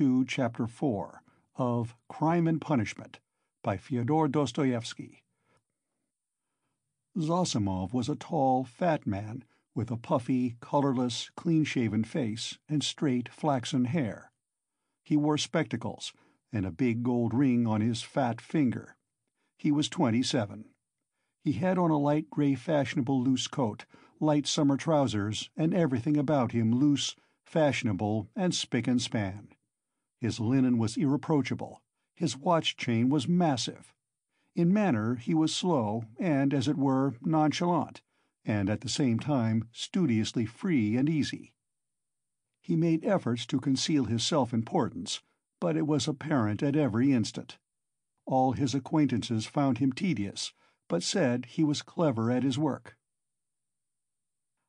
22, Chapter 4 of Crime and Punishment by Fyodor Dostoevsky. Zossimov was a tall, fat man with a puffy, colorless, clean-shaven face and straight, flaxen hair. He wore spectacles and a big gold ring on his fat finger. He was twenty-seven. He had on a light gray fashionable loose coat, light summer trousers, and everything about him loose, fashionable, and spick and span. His linen was irreproachable, his watch chain was massive. In manner he was slow and, as it were, nonchalant, and at the same time studiously free and easy. He made efforts to conceal his self-importance, but it was apparent at every instant. All his acquaintances found him tedious, but said he was clever at his work.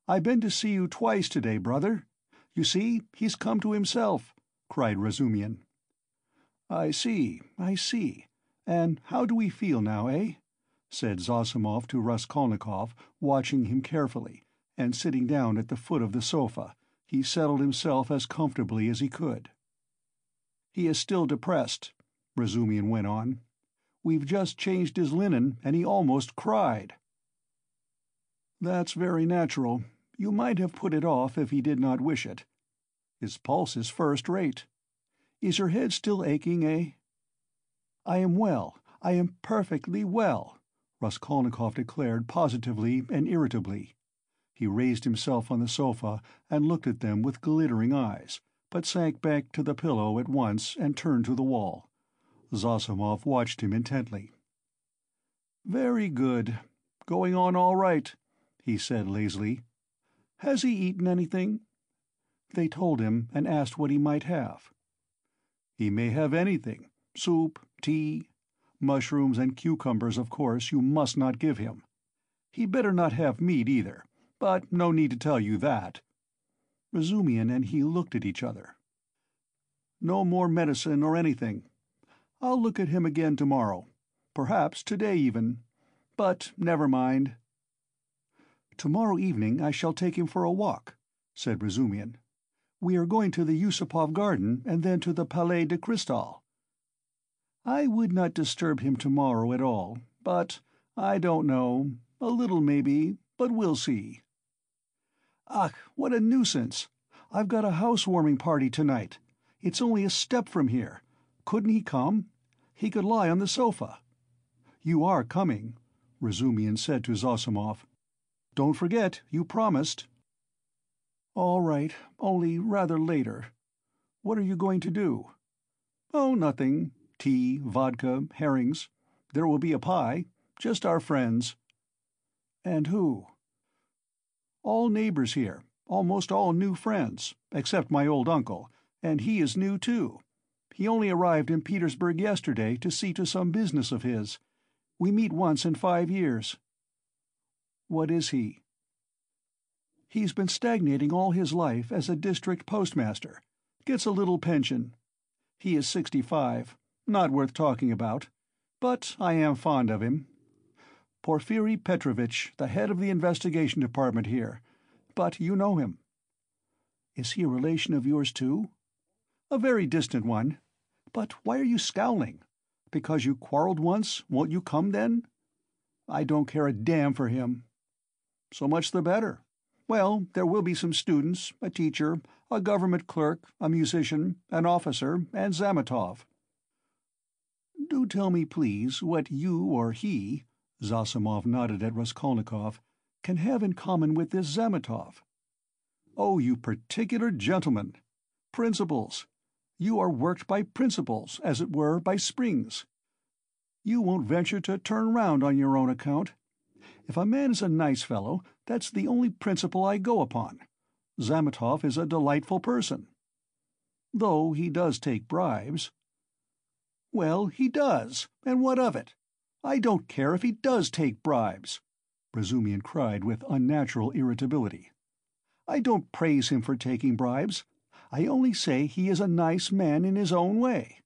"I've been to see you twice today, brother. You see, he's come to himself," cried Razumihin. "I see, I see. And how do we feel now, eh?" said Zossimov to Raskolnikov, watching him carefully, and sitting down at the foot of the sofa, he settled himself as comfortably as he could. "He is still depressed," Razumihin went on. "We've just changed his linen, and he almost cried." "That's very natural. You might have put it off if he did not wish it. His pulse is first rate. Is your head still aching, eh?" "I am well, I am perfectly well," Raskolnikov declared positively and irritably. He raised himself on the sofa and looked at them with glittering eyes, but sank back to the pillow at once and turned to the wall. Zossimov watched him intently. "Very good. Going on all right," he said lazily. "Has he eaten anything?" They told him and asked what he might have. He may have anything soup, tea. Mushrooms and cucumbers, of course, you must not give him. He'd better not have meat either, but no need to tell you that. Razumihin and he looked at each other. No more medicine or anything. I'll look at him again tomorrow. Perhaps today even. But never mind. Tomorrow evening I shall take him for a walk, said Razumihin. We are going to the Yusupov garden and then to the Palais de Cristal. I would not disturb him tomorrow at all, but I don't know, a little maybe, but we'll see. Ach, what a nuisance! I've got a housewarming party tonight. It's only a step from here. Couldn't he come? He could lie on the sofa. You are coming, Razumihin said to Zossimov. Don't forget, you promised. "All right, only rather later. What are you going to do?" "Oh, nothing. Tea, vodka, herrings. There will be a pie. Just our friends." "And who?" "All neighbors here, almost all new friends, except my old uncle, and he is new too. He only arrived in Petersburg yesterday to see to some business of his. We meet once in five years." "What is he?" He's been stagnating all his life as a district postmaster. Gets a little pension. He is sixty-five. Not worth talking about. But I am fond of him. Porfiry Petrovitch, the head of the investigation department here. But you know him. Is he a relation of yours too? A very distant one. But why are you scowling? Because you quarreled once, won't you come then? I don't care a damn for him. So much the better. Well, there will be some students, a teacher, a government clerk, a musician, an officer, and Zametov. Do tell me, please, what you or he, Zossimov nodded at Raskolnikov, can have in common with this Zametov. Oh, you particular gentleman! Principles. You are worked by principles, as it were, by springs. You won't venture to turn round on your own account. If a man is a nice fellow, that's the only principle I go upon. Zametov is a delightful person. Though he does take bribes. Well, he does, and what of it? I don't care if he does take bribes, Razumihin cried with unnatural irritability. I don't praise him for taking bribes. I only say he is a nice man in his own way.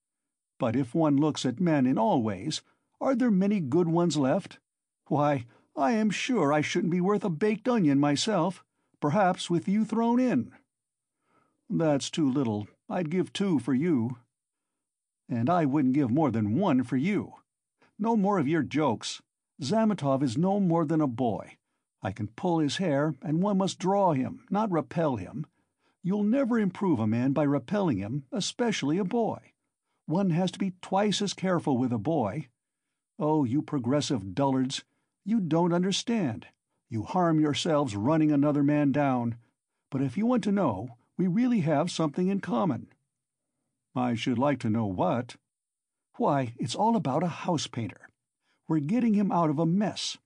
But if one looks at men in all ways, are there many good ones left? Why, I am sure I shouldn't be worth a baked onion myself, perhaps with you thrown in." "That's too little. I'd give two for you. And I wouldn't give more than one for you. No more of your jokes. Zametov is no more than a boy. I can pull his hair, and one must draw him, not repel him. You'll never improve a man by repelling him, especially a boy. One has to be twice as careful with a boy. Oh, you progressive dullards, you don't understand. You harm yourselves running another man down. But if you want to know, we really have something in common." "I should like to know what." "Why, it's all about a house painter. We're getting him out of a mess.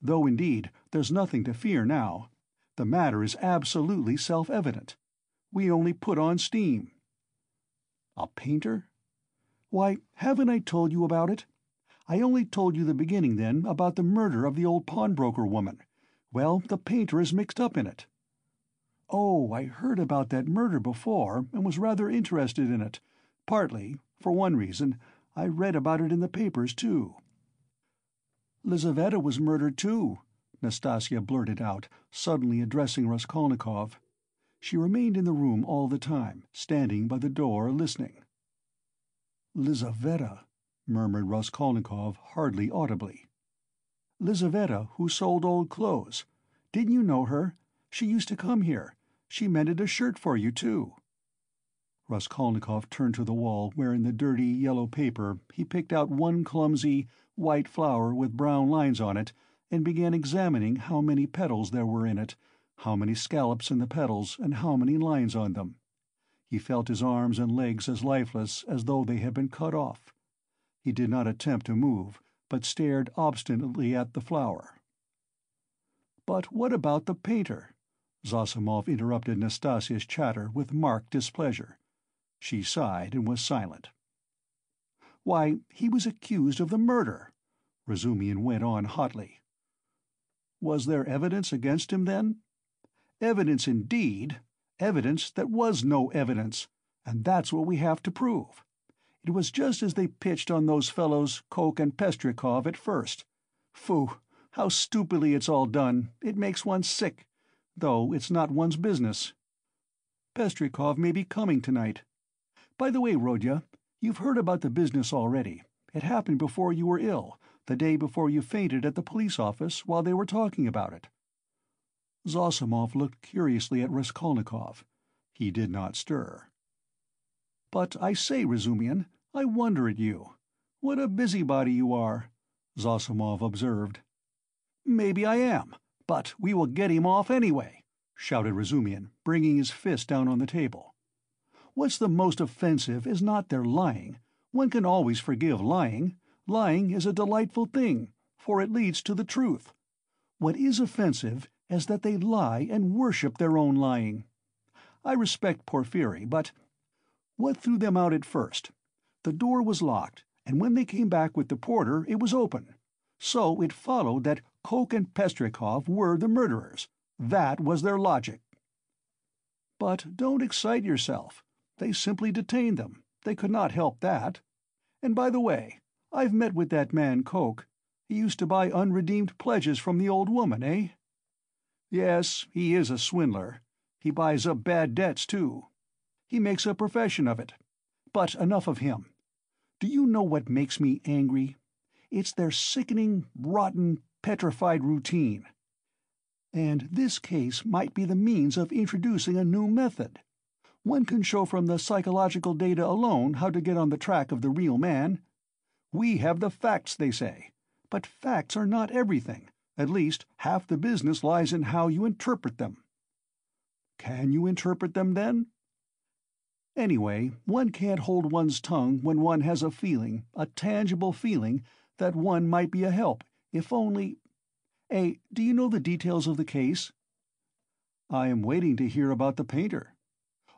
Though, indeed, there's nothing to fear now. The matter is absolutely self evident. We only put on steam." "A painter? Why, haven't I told you about it? I only told you the beginning then about the murder of the old pawnbroker woman. Well, the painter is mixed up in it." "Oh, I heard about that murder before, and was rather interested in it. Partly, for one reason, I read about it in the papers, too." "Lizaveta was murdered, too," Nastasya blurted out, suddenly addressing Raskolnikov. She remained in the room all the time, standing by the door listening. "Lizaveta," murmured Raskolnikov hardly audibly. "Lizaveta, who sold old clothes. Didn't you know her? She used to come here. She mended a shirt for you, too." Raskolnikov turned to the wall where in the dirty, yellow paper he picked out one clumsy, white flower with brown lines on it and began examining how many petals there were in it, how many scallops in the petals and how many lines on them. He felt his arms and legs as lifeless as though they had been cut off. He did not attempt to move, but stared obstinately at the flower. "But what about the painter?" Zossimov interrupted Nastasya's chatter with marked displeasure. She sighed and was silent. "Why, he was accused of the murder," Razumihin went on hotly. "Was there evidence against him, then? Evidence, indeed! Evidence that was no evidence, and that's what we have to prove. It was just as they pitched on those fellows Koch and Pestryakov at first. Phoo! How stupidly it's all done, it makes one sick, though it's not one's business. Pestryakov may be coming tonight. By the way, Rodya, you've heard about the business already. It happened before you were ill, the day before you fainted at the police office while they were talking about it. Zossimov looked curiously at Raskolnikov. He did not stir. "But I say, Razumihin, I wonder at you. What a busybody you are," Zossimov observed. "Maybe I am, but we will get him off anyway!" shouted Razumihin, bringing his fist down on the table. "What's the most offensive is not their lying. One can always forgive lying. Lying is a delightful thing, for it leads to the truth. What is offensive is that they lie and worship their own lying. I respect Porfiry, but what threw them out at first? The door was locked, and when they came back with the porter it was open. So it followed that Koch and Pestryakov were the murderers. That was their logic. But don't excite yourself. They simply detained them. They could not help that. And by the way, I've met with that man Koch. He used to buy unredeemed pledges from the old woman, eh? Yes, he is a swindler. He buys up bad debts, too. He makes a profession of it. But enough of him. Do you know what makes me angry? It's their sickening, rotten, petrified routine. And this case might be the means of introducing a new method. One can show from the psychological data alone how to get on the track of the real man. We have the facts, they say. But facts are not everything. At least, half the business lies in how you interpret them. Can you interpret them, then? Anyway, one can't hold one's tongue when one has a feeling, a tangible feeling, that one might be a help if only... Eh, do you know the details of the case?" "I am waiting to hear about the painter."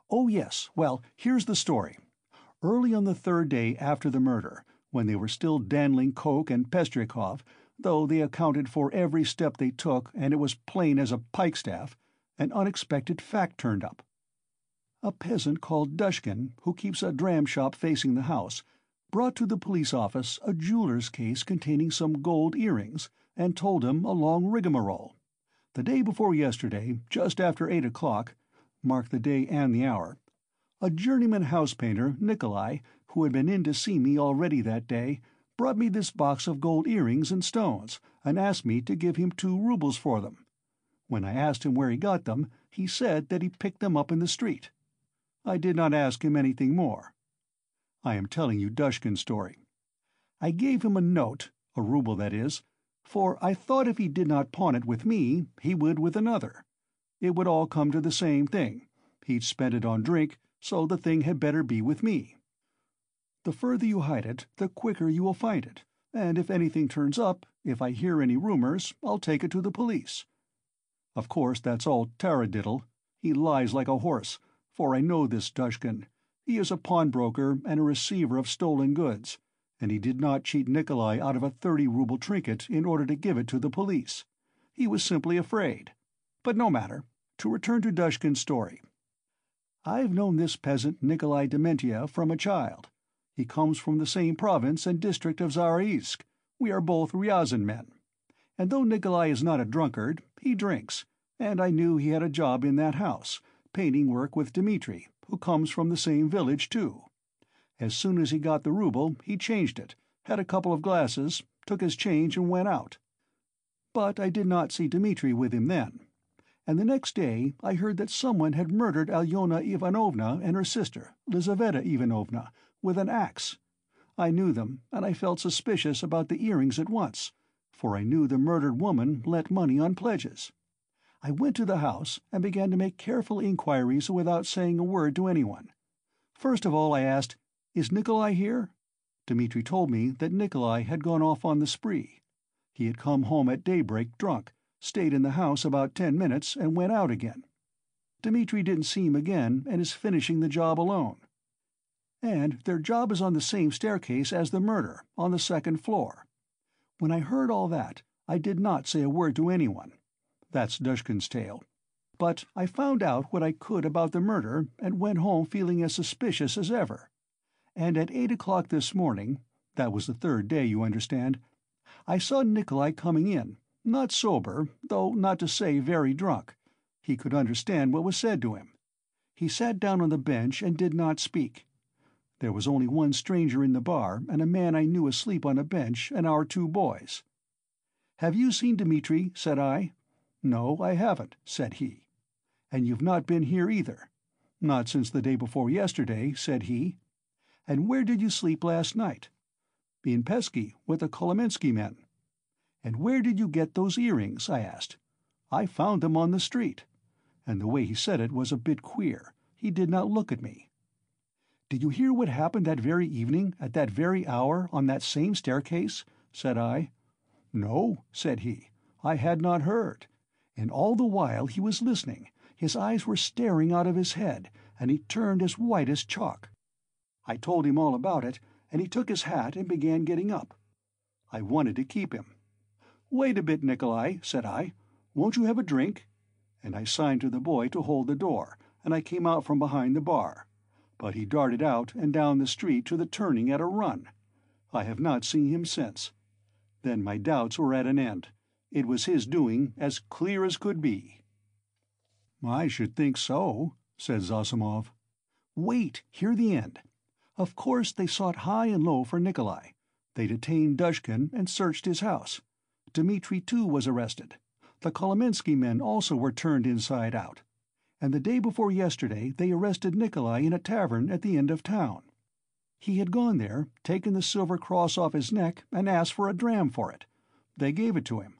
"Oh, yes. Well, here's the story. Early on the third day after the murder, when they were still dandling Koch and Pestryakov, though they accounted for every step they took and it was plain as a pikestaff, an unexpected fact turned up. A peasant called Dushkin, who keeps a dram shop facing the house, brought to the police office a jeweler's case containing some gold earrings, and told him a long rigmarole. The day before yesterday, just after eight o'clock—mark the day and the hour, A journeyman house painter, Nikolai, who had been in to see me already that day, brought me this box of gold earrings and stones, and asked me to give him two roubles for them. When I asked him where he got them, he said that he picked them up in the street. I did not ask him anything more. I am telling you Dushkin's story. I gave him a note, a rouble that is, for I thought if he did not pawn it with me, he would with another. It would all come to the same thing. He'd spent it on drink, so the thing had better be with me. The further you hide it, the quicker you will find it, and if anything turns up, if I hear any rumors, I'll take it to the police. Of course that's all taradiddle. He lies like a horse, for I know this Dushkin. He is a pawnbroker and a receiver of stolen goods, and he did not cheat Nikolai out of a thirty rouble trinket in order to give it to the police. He was simply afraid. But no matter. To return to Dushkin's story. I've known this peasant Nikolai Dementiev from a child. He comes from the same province and district of Zaraïsk. We are both Ryazan men. And though Nikolai is not a drunkard, he drinks, and I knew he had a job in that house, painting work with Dmitri, who comes from the same village too. As soon as he got the rouble, he changed it, had a couple of glasses, took his change and went out. But I did not see Dmitri with him then. And the next day I heard that someone had murdered Alyona Ivanovna and her sister, Lizaveta Ivanovna, with an axe. I knew them, and I felt suspicious about the earrings at once, for I knew the murdered woman lent money on pledges. I went to the house and began to make careful inquiries without saying a word to anyone. First of all I asked, "Is Nikolai here?" Dmitri told me that Nikolai had gone off on the spree. He had come home at daybreak drunk, stayed in the house about ten minutes, and went out again. Dmitri didn't see him again and is finishing the job alone and their job is on the same staircase as the murder, on the second floor. When I heard all that, I did not say a word to anyone. That's Dushkin's tale. But I found out what I could about the murder and went home feeling as suspicious as ever. And at eight o'clock this morning that was the third day, you understand I saw Nikolai coming in, not sober, though not to say very drunk. He could understand what was said to him. He sat down on the bench and did not speak. There was only one stranger in the bar, and a man I knew asleep on a bench, and our two boys. "Have you seen Dmitri?" said I. "No, I haven't," said he. "And you've not been here either?" "Not since the day before yesterday," said he. "And where did you sleep last night?" "In Peski, with the Kolomensky men." "And where did you get those earrings?" I asked. "I found them on the street." And the way he said it was a bit queer. He did not look at me. "Did you hear what happened that very evening, at that very hour, on that same staircase?" said I. "No," said he, "I had not heard." And all the while he was listening, his eyes were staring out of his head, and he turned as white as chalk. I told him all about it, and he took his hat and began getting up. I wanted to keep him. "Wait a bit, Nikolai," said I. "Won't you have a drink?" And I signed to the boy to hold the door, and I came out from behind the bar but he darted out and down the street to the turning at a run. I have not seen him since. Then my doubts were at an end. It was his doing, as clear as could be. "I should think so," said Zossimov. "Wait, hear the end. Of course they sought high and low for Nikolai. They detained Dushkin and searched his house. Dmitri too was arrested. The Kolomensky men also were turned inside out and the day before yesterday they arrested Nikolai in a tavern at the end of town. He had gone there, taken the silver cross off his neck, and asked for a dram for it. They gave it to him.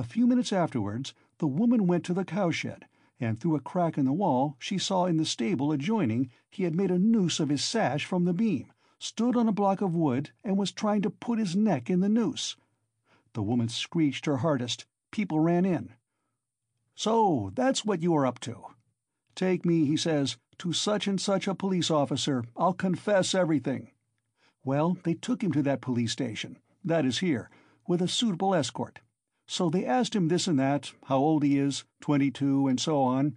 A few minutes afterwards the woman went to the cowshed, and through a crack in the wall she saw in the stable adjoining he had made a noose of his sash from the beam, stood on a block of wood, and was trying to put his neck in the noose. The woman screeched her hardest. People ran in. "So that's what you are up to. Take me, he says, to such and such a police officer. I'll confess everything. Well, they took him to that police station, that is here, with a suitable escort. So they asked him this and that, how old he is, twenty-two, and so on.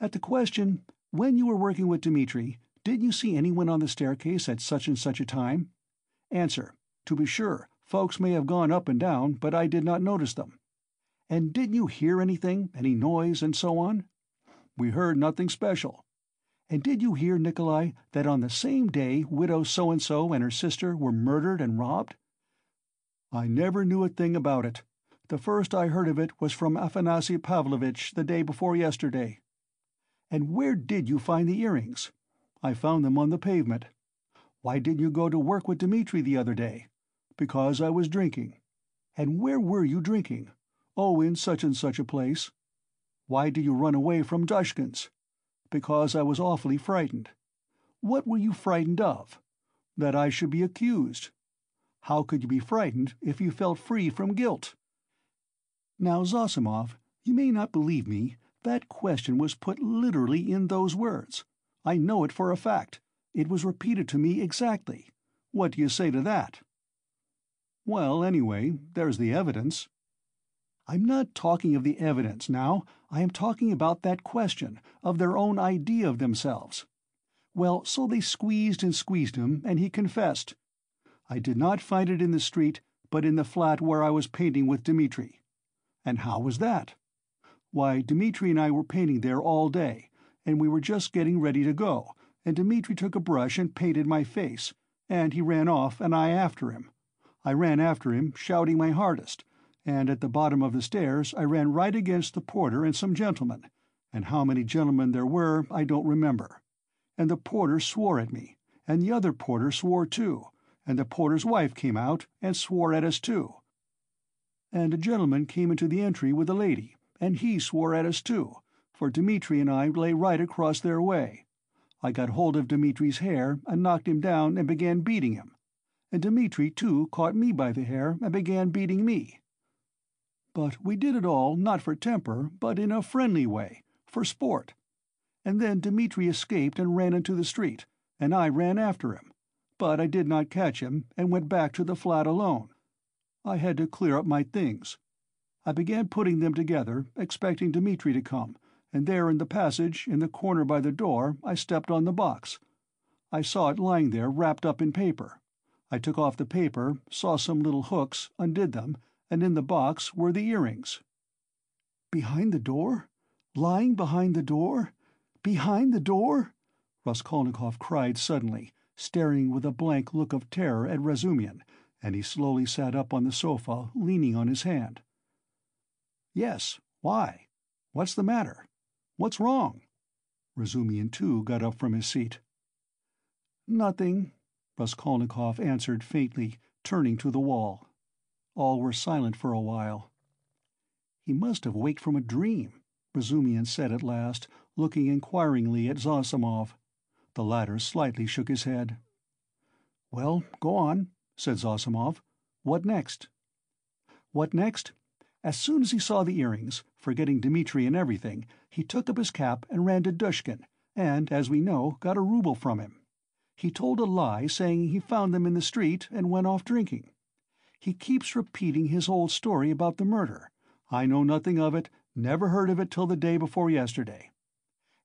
At the question, when you were working with Dmitri, did you see anyone on the staircase at such and such a time? Answer, to be sure, folks may have gone up and down, but I did not notice them. And didn't you hear anything, any noise, and so on? We heard nothing special. And did you hear, Nikolai, that on the same day Widow So-and-so and her sister were murdered and robbed?" "I never knew a thing about it. The first I heard of it was from Afanasy Pavlovitch the day before yesterday." "And where did you find the earrings?" "I found them on the pavement." "Why didn't you go to work with Dmitri the other day?" "Because I was drinking." "And where were you drinking?" "Oh, in such and such a place." "Why did you run away from Dushkin's?" "Because I was awfully frightened." "What were you frightened of?" "That I should be accused." "How could you be frightened if you felt free from guilt?" Now, Zossimov, you may not believe me, that question was put literally in those words. I know it for a fact. It was repeated to me exactly. What do you say to that?" "Well, anyway, there's the evidence." "I'm not talking of the evidence, now. I am talking about that question, of their own idea of themselves. Well, so they squeezed and squeezed him, and he confessed. I did not find it in the street, but in the flat where I was painting with Dmitri. And how was that? Why, Dmitri and I were painting there all day, and we were just getting ready to go, and Dmitri took a brush and painted my face, and he ran off and I after him. I ran after him, shouting my hardest, and at the bottom of the stairs I ran right against the porter and some gentlemen, and how many gentlemen there were I don't remember. And the porter swore at me, and the other porter swore too, and the porter's wife came out and swore at us too. And a gentleman came into the entry with a lady, and he swore at us too, for Dmitri and I lay right across their way. I got hold of Dmitri's hair and knocked him down and began beating him. And Dmitri, too, caught me by the hair and began beating me. But we did it all not for temper, but in a friendly way, for sport. And then Dmitri escaped and ran into the street, and I ran after him. But I did not catch him, and went back to the flat alone. I had to clear up my things. I began putting them together, expecting Dmitri to come, and there in the passage, in the corner by the door, I stepped on the box. I saw it lying there wrapped up in paper. I took off the paper, saw some little hooks, undid them, and in the box were the earrings. "Behind the door? Lying behind the door? Behind the door?" Raskolnikov cried suddenly, staring with a blank look of terror at Razumihin, and he slowly sat up on the sofa, leaning on his hand. "Yes, why? What's the matter? What's wrong?" Razumihin too got up from his seat. "Nothing," Raskolnikov answered faintly, turning to the wall. All were silent for a while. "He must have waked from a dream," Razumihin said at last, looking inquiringly at Zossimov. The latter slightly shook his head. "Well, go on," said Zossimov. "What next?" "What next? As soon as he saw the earrings, forgetting Dmitri and everything, he took up his cap and ran to Dushkin, and, as we know, got a rouble from him. He told a lie saying he found them in the street and went off drinking. He keeps repeating his old story about the murder. I know nothing of it, never heard of it till the day before yesterday.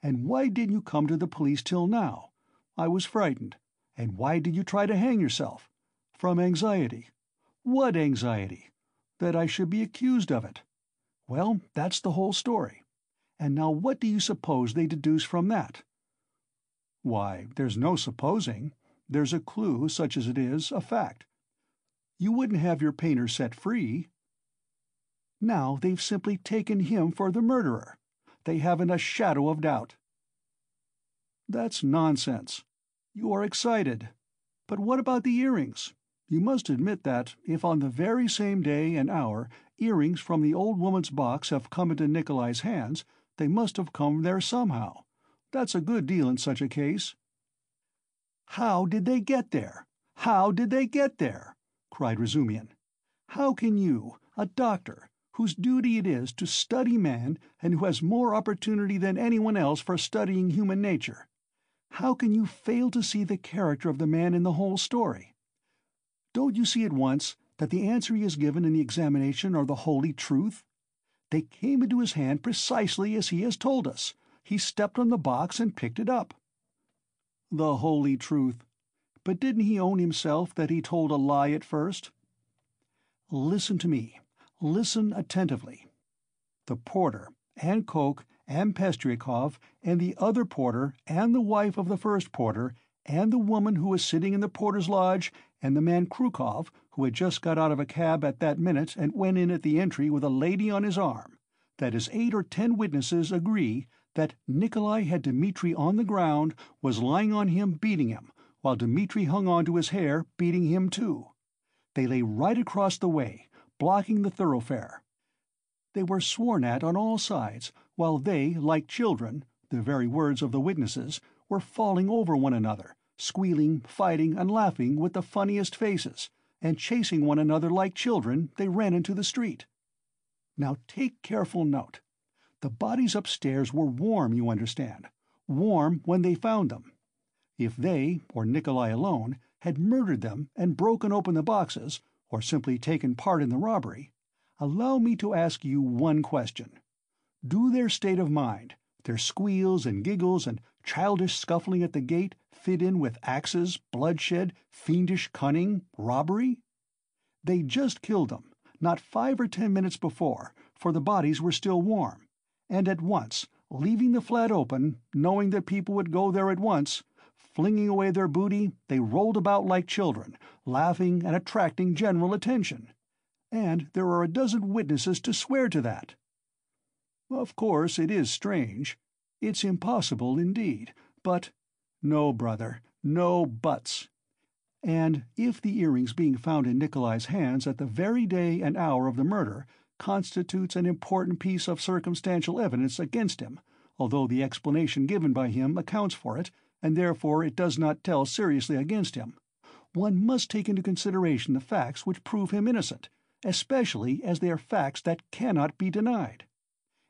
And why didn't you come to the police till now? I was frightened. And why did you try to hang yourself? From anxiety. What anxiety? that I should be accused of it. Well, that's the whole story. And now what do you suppose they deduce from that? Why, there's no supposing. There's a clue, such as it is, a fact. You wouldn't have your painter set free. Now they've simply taken him for the murderer. They haven't a shadow of doubt. That's nonsense. You are excited. But what about the earrings? You must admit that, if on the very same day and hour earrings from the old woman's box have come into Nikolai's hands, they must have come there somehow. That's a good deal in such a case." "How did they get there? How did they get there?" cried Razumihin. "How can you, a doctor, whose duty it is to study man and who has more opportunity than anyone else for studying human nature, how can you fail to see the character of the man in the whole story? Don't you see at once that the answer he has given in the examination are the holy truth? They came into his hand precisely as he has told us. He stepped on the box and picked it up. The holy truth. But didn't he own himself that he told a lie at first? Listen to me. Listen attentively. The porter, and Koch, and Pestryakov and the other porter and the wife of the first porter and the woman who was sitting in the porter's lodge and the man Kryukov, who had just got out of a cab at that minute and went in at the entry with a lady on his arm, that that is eight or ten witnesses agree that Nikolai had Dmitri on the ground, was lying on him beating him, while Dmitri hung on to his hair, beating him too. They lay right across the way, blocking the thoroughfare. They were sworn at on all sides, while they, like children, the very words of the witnesses, were falling over one another, squealing, fighting, and laughing with the funniest faces, and chasing one another like children, they ran into the street. Now take careful note. The bodies upstairs were warm, you understand, warm when they found them. If they, or Nikolai alone, had murdered them and broken open the boxes, or simply taken part in the robbery, allow me to ask you one question. Do their state of mind, their squeals and giggles and childish scuffling at the gate fit in with axes, bloodshed, fiendish cunning, robbery? They'd just killed them, not five or ten minutes before, for the bodies were still warm, and at once, leaving the flat open, knowing that people would go there at once, flinging away their booty, they rolled about like children, laughing and attracting general attention. And there are a dozen witnesses to swear to that. Of course, it is strange. It's impossible, indeed, but— No, brother, no buts. And if the earrings being found in Nikolai's hands at the very day and hour of the murder constitutes an important piece of circumstantial evidence against him, although the explanation given by him accounts for it, and therefore it does not tell seriously against him, one must take into consideration the facts which prove him innocent, especially as they are facts that cannot be denied.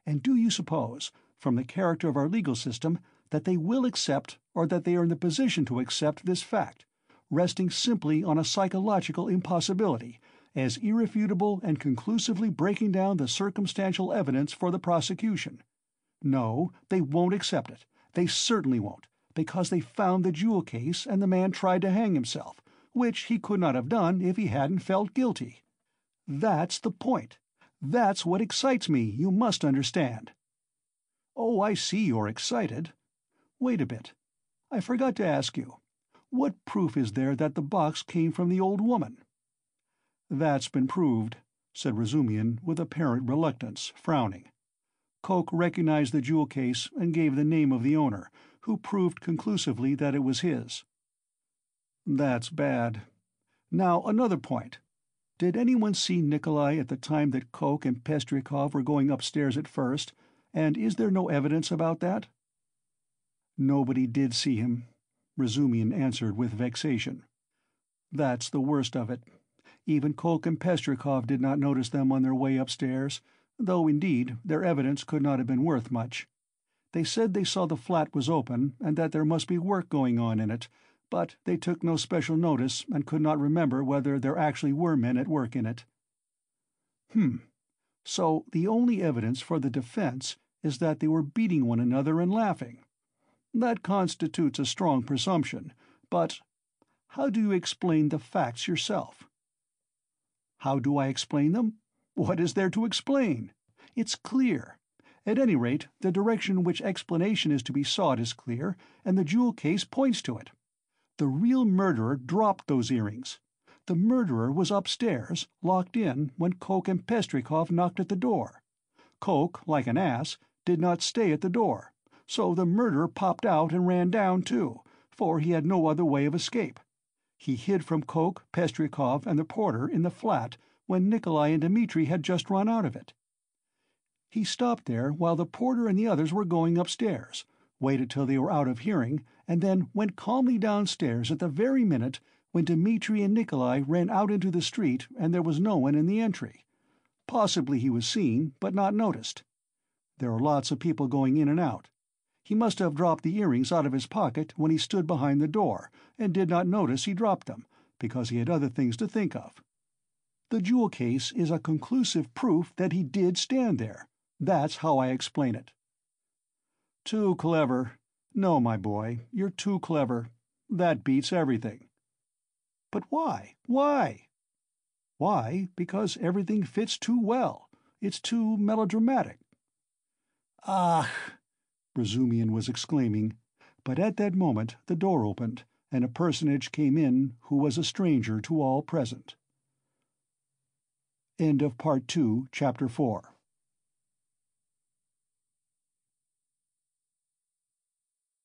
And do you suppose, from the character of our legal system, that they will accept, or that they are in the position to accept, this fact, resting simply on a psychological impossibility, as irrefutable and conclusively breaking down the circumstantial evidence for the prosecution? No, they won't accept it. They certainly won't, because they found the jewel case and the man tried to hang himself, which he could not have done if he hadn't felt guilty. That's the point. That's what excites me, you must understand. Oh, I see you're excited. Wait a bit. I forgot to ask you. What proof is there that the box came from the old woman? That's been proved, said Razumihin with apparent reluctance, frowning. Koch recognized the jewel case and gave the name of the owner, who proved conclusively that it was his. That's bad. Now, another point. Did anyone see Nikolai at the time that Koch and Pestryakov were going upstairs at first, and is there no evidence about that? Nobody did see him, Razumihin answered with vexation. That's the worst of it. Even Koch and Pestryakov did not notice them on their way upstairs, though, indeed, their evidence could not have been worth much. They said they saw the flat was open, and that there must be work going on in it, but they took no special notice and could not remember whether there actually were men at work in it. Hmm. So the only evidence for the defense is that they were beating one another and laughing. That constitutes a strong presumption, but how do you explain the facts yourself? How do I explain them? What is there to explain? It's clear. At any rate, the direction in which explanation is to be sought is clear, and the jewel case points to it. The real murderer dropped those earrings. The murderer was upstairs, locked in, when Koch and Pestryakov knocked at the door. Koch, like an ass, did not stay at the door, so the murderer popped out and ran down, too, for he had no other way of escape. He hid from Koch, Pestryakov, and the porter in the flat when Nikolai and Dmitri had just run out of it. He stopped there while the porter and the others were going upstairs, waited till they were out of hearing, and then went calmly downstairs at the very minute when Dmitri and Nikolai ran out into the street and there was no one in the entry. Possibly he was seen, but not noticed. There are lots of people going in and out. He must have dropped the earrings out of his pocket when he stood behind the door, and did not notice he dropped them, because he had other things to think of. The jewel case is a conclusive proof that he did stand there. That's how I explain it. Too clever. No, my boy, you're too clever. That beats everything. But why? Why? Why, because everything fits too well. It's too melodramatic. "Ach!" Razumihin was exclaiming, but at that moment the door opened, and a personage came in who was a stranger to all present. End of Project Gutenberg's Chapter 4